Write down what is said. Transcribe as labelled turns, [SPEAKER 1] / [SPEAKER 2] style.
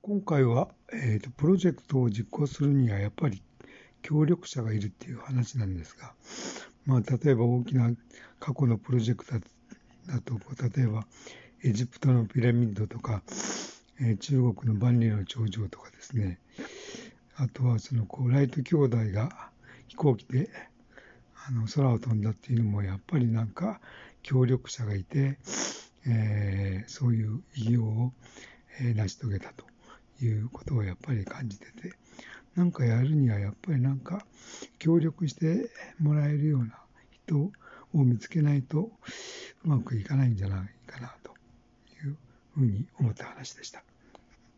[SPEAKER 1] 今回は、えーと、プロジェクトを実行するにはやっぱり協力者がいるっていう話なんですが、まあ、例えば大きな過去のプロジェクトだと、例えばエジプトのピラミッドとか、えー、中国の万里の長城とかですね、あとはそのこうライト兄弟が飛行機であの空を飛んだっていうのもやっぱりなんか協力者がいて、えー、そういう偉業を、成し遂げたと。いうことをやっぱり感じてて、なんかやるにはやっぱりなんか協力してもらえるような人を見つけないとうまくいかないんじゃないかなというふうに思った話でした。